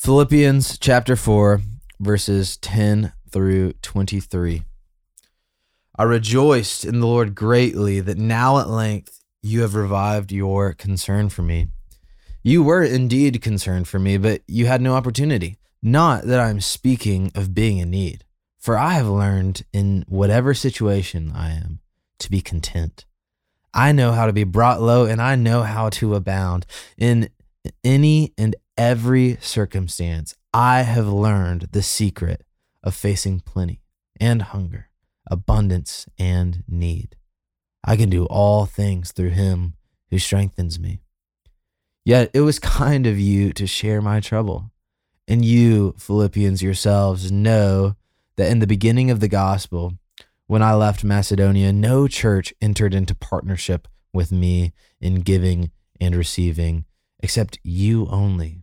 Philippians chapter 4, verses 10 through 23. I rejoiced in the Lord greatly that now at length you have revived your concern for me. You were indeed concerned for me, but you had no opportunity. Not that I'm speaking of being in need, for I have learned in whatever situation I am to be content. I know how to be brought low and I know how to abound. In any and every circumstance, I have learned the secret of facing plenty and hunger, abundance and need. I can do all things through him who strengthens me. Yet it was kind of you to share my trouble. And you, Philippians yourselves, know that in the beginning of the gospel, when I left Macedonia, no church entered into partnership with me in giving and receiving, except you only.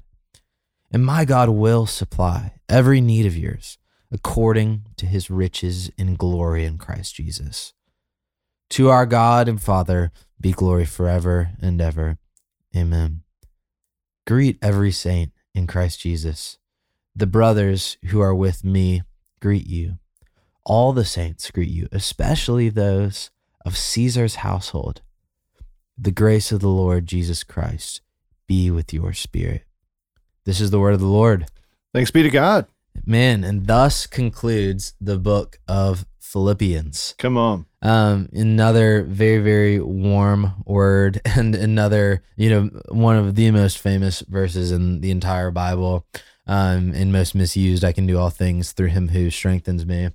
And my God will supply every need of yours according to his riches in glory in Christ Jesus. To our God and Father be glory forever and ever. Amen. Greet every saint in Christ Jesus. The brothers who are with me greet you. All the saints greet you, especially those of Caesar's household. The grace of the Lord Jesus Christ be with your spirit. This is the word of the Lord. Thanks be to God. Man, and thus concludes the book of Philippians. Come on. Um, another very, very warm word, and another, you know, one of the most famous verses in the entire Bible, um, and most misused. I can do all things through him who strengthens me.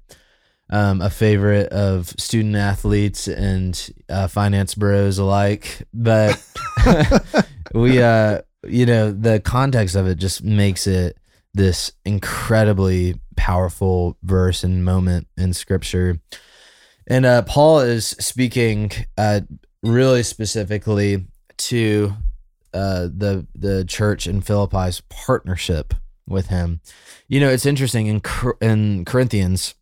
Um, a favorite of student athletes and uh, finance bros alike, but we, uh, you know, the context of it just makes it this incredibly powerful verse and moment in scripture. And uh, Paul is speaking uh, really specifically to uh, the the church in Philippi's partnership with him. You know, it's interesting in in Corinthians,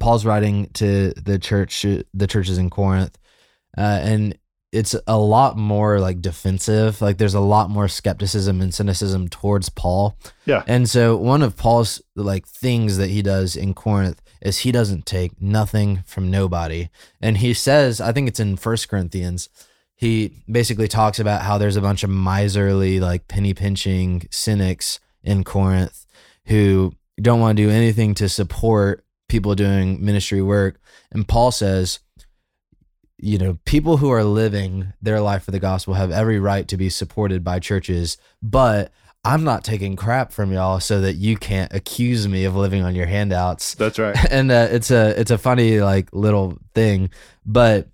Paul's writing to the church, the churches in Corinth, uh, and it's a lot more like defensive. Like there's a lot more skepticism and cynicism towards Paul. Yeah. And so one of Paul's like things that he does in Corinth is he doesn't take nothing from nobody. And he says, I think it's in First Corinthians, he basically talks about how there's a bunch of miserly, like penny pinching cynics in Corinth who don't want to do anything to support people doing ministry work. And Paul says, you know, people who are living their life for the gospel have every right to be supported by churches, but I'm not taking crap from y'all so that you can't accuse me of living on your handouts. That's right. And uh, it's a it's a funny like little thing, but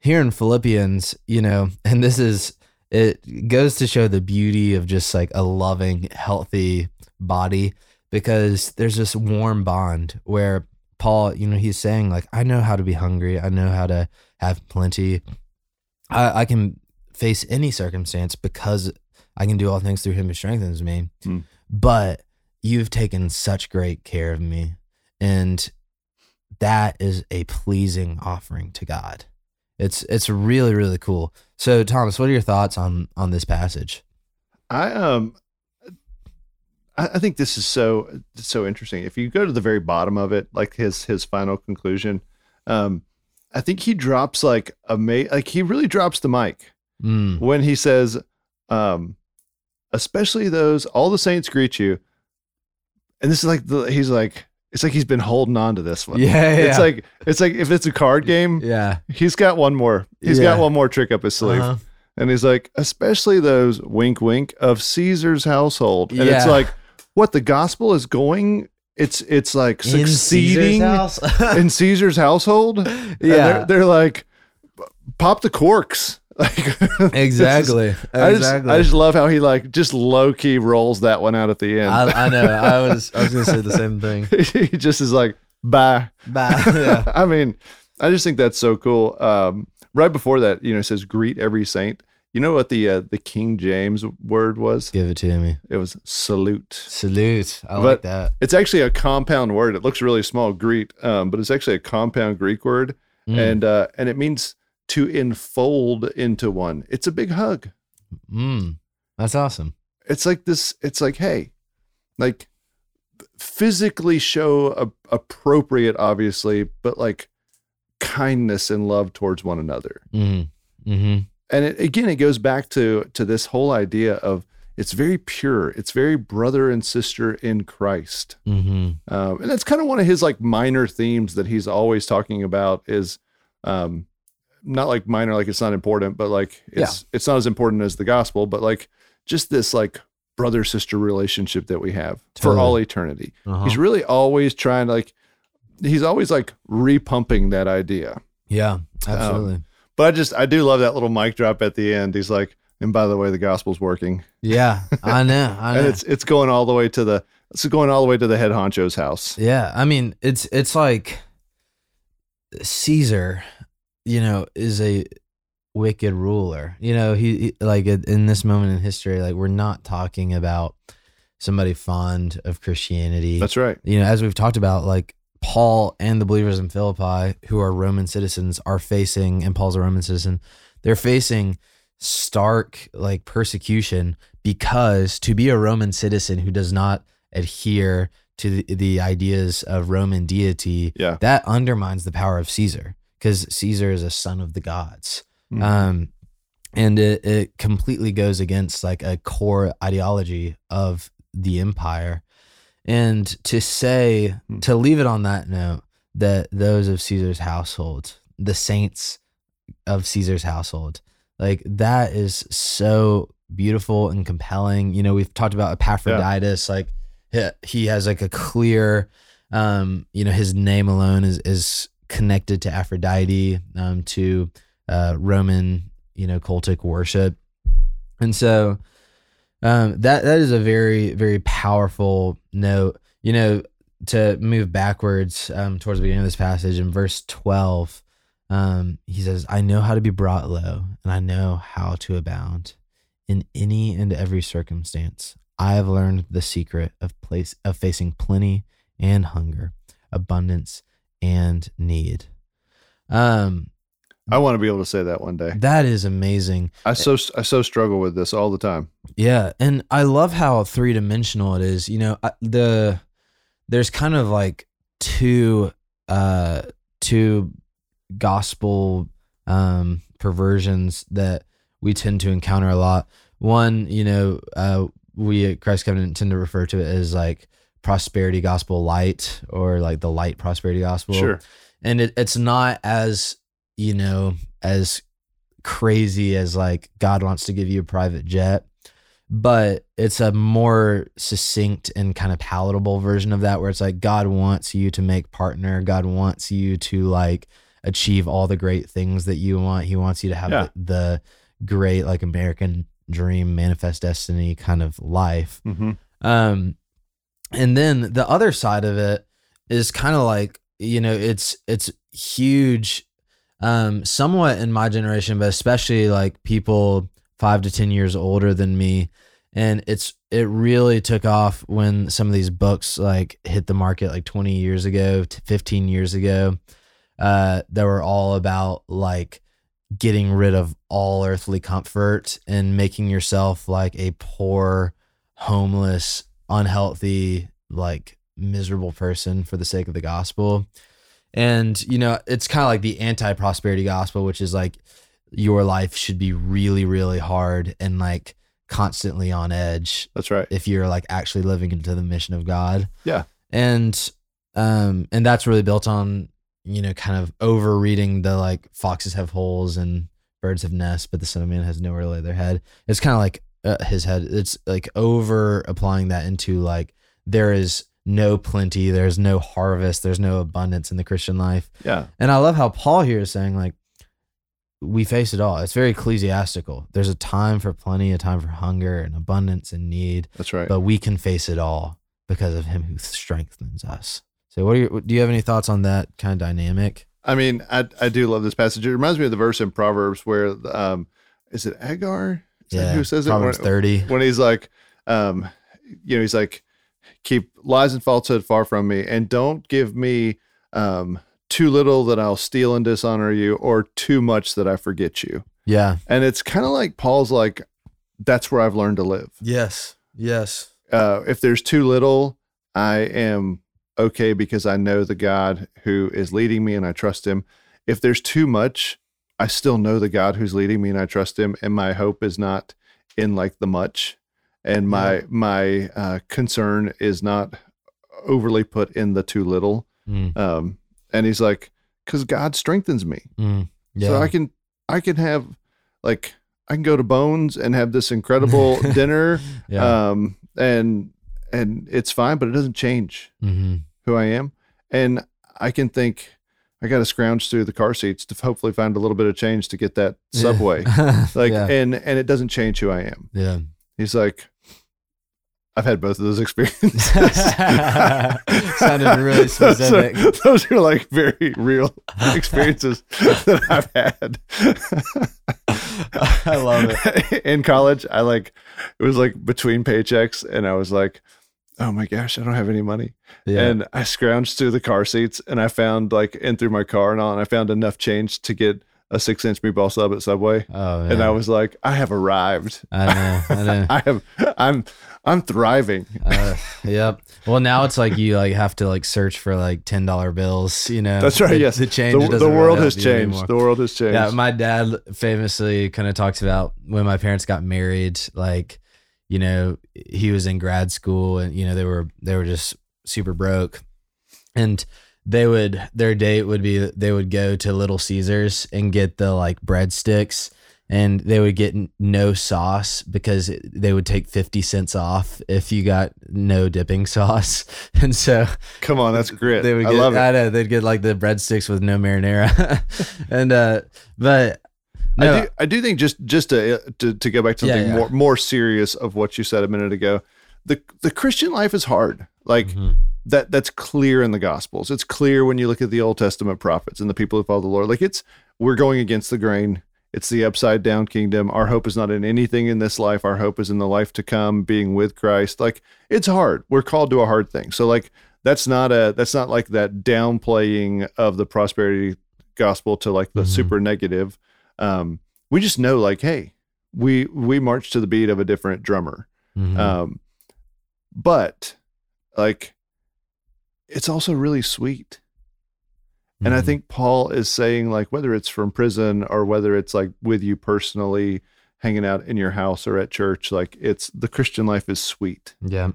here in Philippians, you know, and this is it goes to show the beauty of just like a loving, healthy body because there's this warm bond where Paul, you know, he's saying like I know how to be hungry, I know how to have plenty. I, I can face any circumstance because I can do all things through him who strengthens me. Mm. But you've taken such great care of me. And that is a pleasing offering to God. It's it's really, really cool. So Thomas, what are your thoughts on on this passage? I um I, think this is so so interesting. If you go to the very bottom of it, like his his final conclusion, um, I think he drops like a ma- like he really drops the mic mm. when he says, um, especially those all the saints greet you. And this is like the he's like it's like he's been holding on to this one. Yeah, yeah. It's like it's like if it's a card game, yeah. He's got one more. He's yeah. got one more trick up his sleeve. Uh-huh. And he's like, especially those wink wink of Caesar's household. And yeah. it's like what the gospel is going it's it's like in succeeding Caesar's in Caesar's household. Yeah, they're, they're, like pop the corks. Like, Exactly. I just, exactly. I just love how he like just low key rolls that one out at the end. I, I know. I was I was gonna say the same thing. he just is like, bye. Bye. yeah. I mean, I just think that's so cool. Um, right before that, you know, it says greet every saint. You know what the uh, the King James word was? Give it to me. It was salute. Salute. I But- like that. It's actually a compound word. It looks really small, greet, um, but it's actually a compound Greek word, Mm. and uh, and it means to enfold into one. It's a big hug. Mm. That's awesome. It's like this. It's like, hey, like physically show a, appropriate, obviously, but like kindness and love towards one another. Mm-hmm. Mm-hmm. And it, again it goes back to to this whole idea of it's very pure it's very brother and sister in christ Mm-hmm. um, and that's kind of one of his like minor themes that he's always talking about is um not like minor like it's not important but like it's it's not as important as the gospel but like just this like brother sister relationship that we have for all eternity Uh-huh. he's really always trying to like he's always like repumping that idea yeah. Absolutely. But I just I do love that little mic drop at the end. He's like, and by the way, the gospel's working, yeah. I know. I know. and it's it's going all the way to the it's going all the way to the head honcho's house. Yeah, I mean, it's it's like Caesar, you know, is a wicked ruler. You know, he, he like in this moment in history, like we're not talking about somebody fond of Christianity. That's right. you know, as we've talked about, like Paul and the believers in Philippi who are Roman citizens are facing, and Paul's a Roman citizen, they're facing stark like persecution because to be a Roman citizen who does not adhere to the, the ideas of Roman deity, Yeah. that undermines the power of Caesar because Caesar is a son of the gods. Mhm. Um, and it, it completely goes against like a core ideology of the empire. And to say, Hmm. to leave it on that note, that those of Caesar's household, the saints of Caesar's household, like that is so beautiful and compelling. You know, we've talked about Epaphroditus, like he, he has like a clear, um, you know, his name alone is is connected to Aphrodite, um, to uh, Roman, you know, cultic worship, and so um, that that is a very very powerful note. You know, to move backwards um, towards the beginning of this passage in verse twelve, um, he says, "I know how to be brought low, and I know how to abound in any and every circumstance. I have learned the secret of place of facing plenty and hunger, abundance and need." Um, I want to be able to say that one day. that is amazing. I so I so struggle with this all the time. Yeah, and I love how three dimensional it is. You know, I- the there's kind of like two uh two gospel um perversions that we tend to encounter a lot. One, you know, uh we at Christ Covenant tend to refer to it as like prosperity gospel light or like the light prosperity gospel Sure. and it, it's not as you know as crazy as like god wants to give you a private jet but it's a more succinct and kind of palatable version of that where it's like god wants you to make partner. God wants you to like achieve all the great things that you want. He wants you to have Yeah. the, the great like american dream manifest destiny kind of life. Hmm um, and then the other side of it is kind of like you know it's it's huge, um, somewhat in my generation, but especially like people five to ten years older than me, and it's it really took off when some of these books like hit the market like twenty years ago, to fifteen years ago, uh, that were all about like getting rid of all earthly comfort and making yourself like a poor homeless, unhealthy, like miserable person for the sake of the gospel. And, you know, it's kind of like the anti prosperity gospel, which is like your life should be really, really hard and like constantly on edge That's right. if you're like actually living into the mission of God. Yeah. And um and that's really built on, you know, kind of over reading the like foxes have holes and birds have nests, but the son of man has nowhere to lay their head. It's kind of like uh, his head. It's like over applying that into like there is no plenty, there's no harvest, there's no abundance in the Christian life. Yeah. And I love how Paul here is saying like we face it all. It's very ecclesiastical. There's a time for plenty, a time for hunger and abundance and need, That's right. but we can face it all because of him who strengthens us. So, what are your, do you have any thoughts on that kind of dynamic? I mean, I I do love this passage. It reminds me of the verse in Proverbs where um is it Agur? Is that who says it? Proverbs When- 30. when he's like, um, you know, he's like, keep lies and falsehood far from me, and don't give me um, too little that I'll steal and dishonor you, or too much that I forget you. Yeah. And it's kind of like Paul's like, that's where I've learned to live. Yes. Yes. Uh, if there's too little, I am okay because I know the God who is leading me and I trust him. If there's too much, I still know the God who's leading me and I trust him. And my hope is not in like the much. And my Yeah. my uh, concern is not overly put in the too little. Mm, Um, and he's like, because God strengthens me. mm, yeah. So I can I can have like I can go to Bones and have this incredible dinner yeah. um and and it's fine but it doesn't change hmm who i am and i can think i gotta scrounge through the car seats to hopefully find a little bit of change to get that subway like and and it doesn't change who i am yeah. He's like i've had both of those experiences Sounded really So- specific. those are like very real experiences that i've had I love it. in college i like it was like between paychecks and i was like oh my gosh i don't have any money Yeah. and I scrounged through the car seats and I found like in through my car and all, and I found enough change to get a six inch meatball sub at Subway. oh, And I was like, I have arrived. I know. I know. I have I'm I'm thriving. Uh, yep. Well, now it's like you like have to like search for like ten dollar bills. You know. That's right, The- yes. The change. The, the world has changed. anymore. The world has changed. Yeah, my dad famously kind of talks about when my parents got married. Like, you know, he was in grad school, and you know they were they were just super broke, and they would their date would be they would go to Little Caesars and get the like breadsticks. And they would get no sauce because they would take 50 cents off if you got no dipping sauce. And so Come on, that's grit. they would I love it. I know they'd get like the breadsticks with no marinara, and uh, but no, I do I do think just just to to, to go back to Yeah, something yeah. more more serious of what you said a minute ago. The the Christian life is hard. Like Mhm. that that's clear in the gospels. It's clear when you look at the Old Testament prophets and the people who follow the Lord. Like it's we're going against the grain. It's the upside down kingdom. Our hope is not in anything in this life. Our hope is in the life to come, being with Christ. Like it's hard. We're called to a hard thing. So like that's not a that's not like that downplaying of the prosperity gospel to like the Mhm. super negative. Um, we just know like, hey, we we march to the beat of a different drummer. Mhm. Um, but like, it's also really sweet. And I Mhm. think Paul is saying, like, whether it's from prison or whether it's like with you personally, hanging out in your house or at church, like it's the Christian life is sweet. yeah,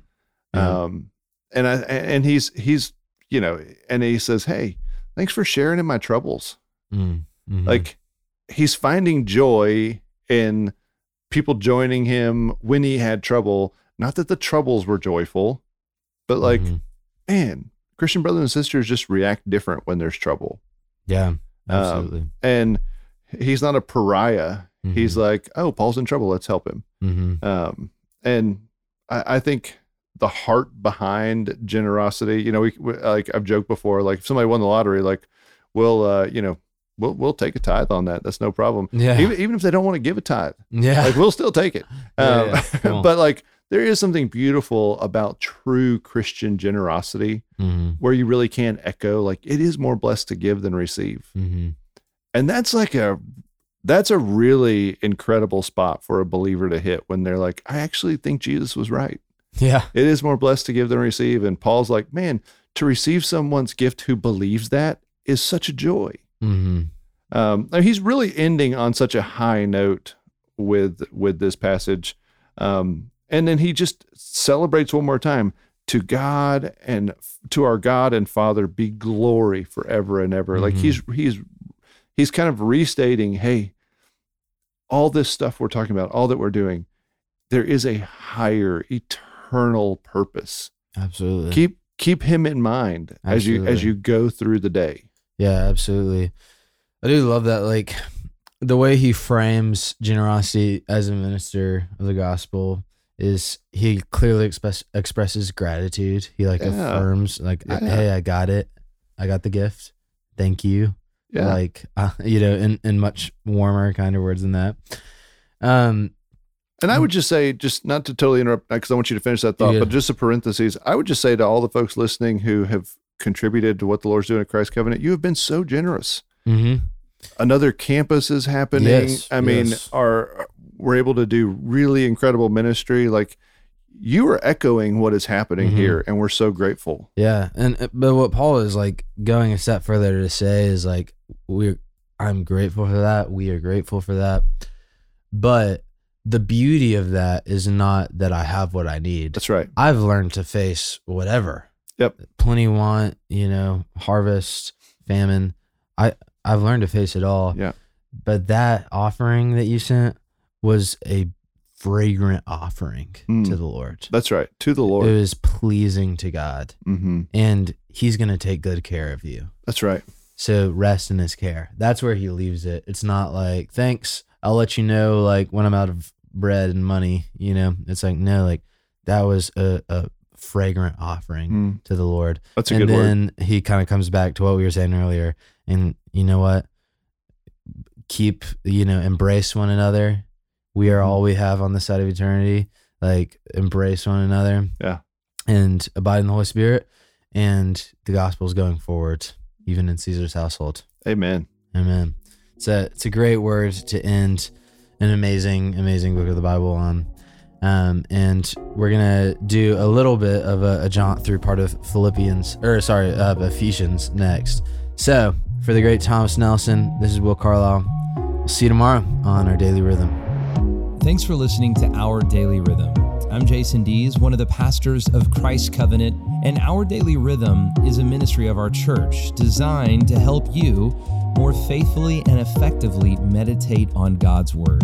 yeah. Um, and I and he's he's you know, and he says, hey, thanks for sharing in my troubles. Mm, mhm. Like he's finding joy in people joining him when he had trouble. Not that the troubles were joyful, but like, Mhm. man, Christian brothers and sisters just react different when there's trouble. yeah, absolutely. And he's not a pariah. He's Mhm. like, oh, Paul's in trouble. Let's help him. Mhm. Um, and I, I think the heart behind generosity, you know, we, we like I've joked before, like if somebody won the lottery, like we'll, uh, you know, we'll we'll take a tithe on that. That's no problem. yeah, Even even if they don't want to give a tithe, yeah, like we'll still take it. Yeah, Um, yeah, on. but like there is something beautiful about true Christian generosity Mhm. where you really can echo like it is more blessed to give than receive. Mhm. And that's like a that's a really incredible spot for a believer to hit when they're like, I actually think Jesus was right. yeah, It is more blessed to give than receive. And Paul's like, man, to receive someone's gift who believes that is such a joy. Mhm. Um, and he's really ending on such a high note with with this passage, um, and then he just celebrates one more time to God and to our God and Father be glory forever and ever. Like Mhm. he's he's he's kind of restating, hey, all this stuff we're talking about, all that we're doing, there is a higher eternal purpose. absolutely. Keep keep him in mind as you as you go through the day. Yeah, absolutely. I do love that. Like the way he frames generosity as a minister of the gospel is he clearly express, expresses gratitude. He like Yeah. affirms like, Yeah. "Hey, I got it. I got the gift. Thank you." Yeah. Like, uh, you know, in in much warmer kind of words than that. Um, And I would just say, just not to totally interrupt, because I want you to finish that thought, Yeah. but just a parenthesis. I would just say to all the folks listening who have contributed to what the Lord's doing at Christ Covenant, you have been so generous. mhm. Another campus is happening. Yes, I mean, yes. are we're able to do really incredible ministry. Like you are echoing what is happening Mhm. here, and we're so grateful. Yeah, and uh, but what Paul is like going a step further to say is like we I'm grateful for that. We are grateful for that. But the beauty of that is not that I have what I need. That's right. I've learned to face whatever. Yep. Plenty want, you know, harvest, famine. I I've learned to face it all. Yeah. But that offering that you sent was a fragrant offering Mm. to the Lord. That's right. To the Lord. It was pleasing to God hmm and he's going to take good care of you. That's right. So rest in his care. That's where he leaves it. It's not like, thanks, I'll let you know like when I'm out of bread and money, you know. It's like no, like that was a, a fragrant offering Mm. to the Lord. That's a and good word. then he kind of comes back to what we were saying earlier. And you know what? Keep, you know, embrace one another. We are Mhm. all we have on the side of eternity. Like embrace one another. Yeah. And abide in the Holy Spirit. And the gospel is going forward, even in Caesar's household. Amen. Amen. It's a it's a great word to end an amazing amazing book of the Bible on. Um, and we're gonna do a little bit of a, a jaunt through part of Philippians, or sorry, of Ephesians next. So, for the great Thomas Nelson, this is Will Carlisle. We'll see you tomorrow on our daily rhythm. Thanks for listening to Our Daily Rhythm. I'm Jason Dees, one of the pastors of Christ Covenant, and Our Daily Rhythm is a ministry of our church designed to help you more faithfully and effectively meditate on God's Word.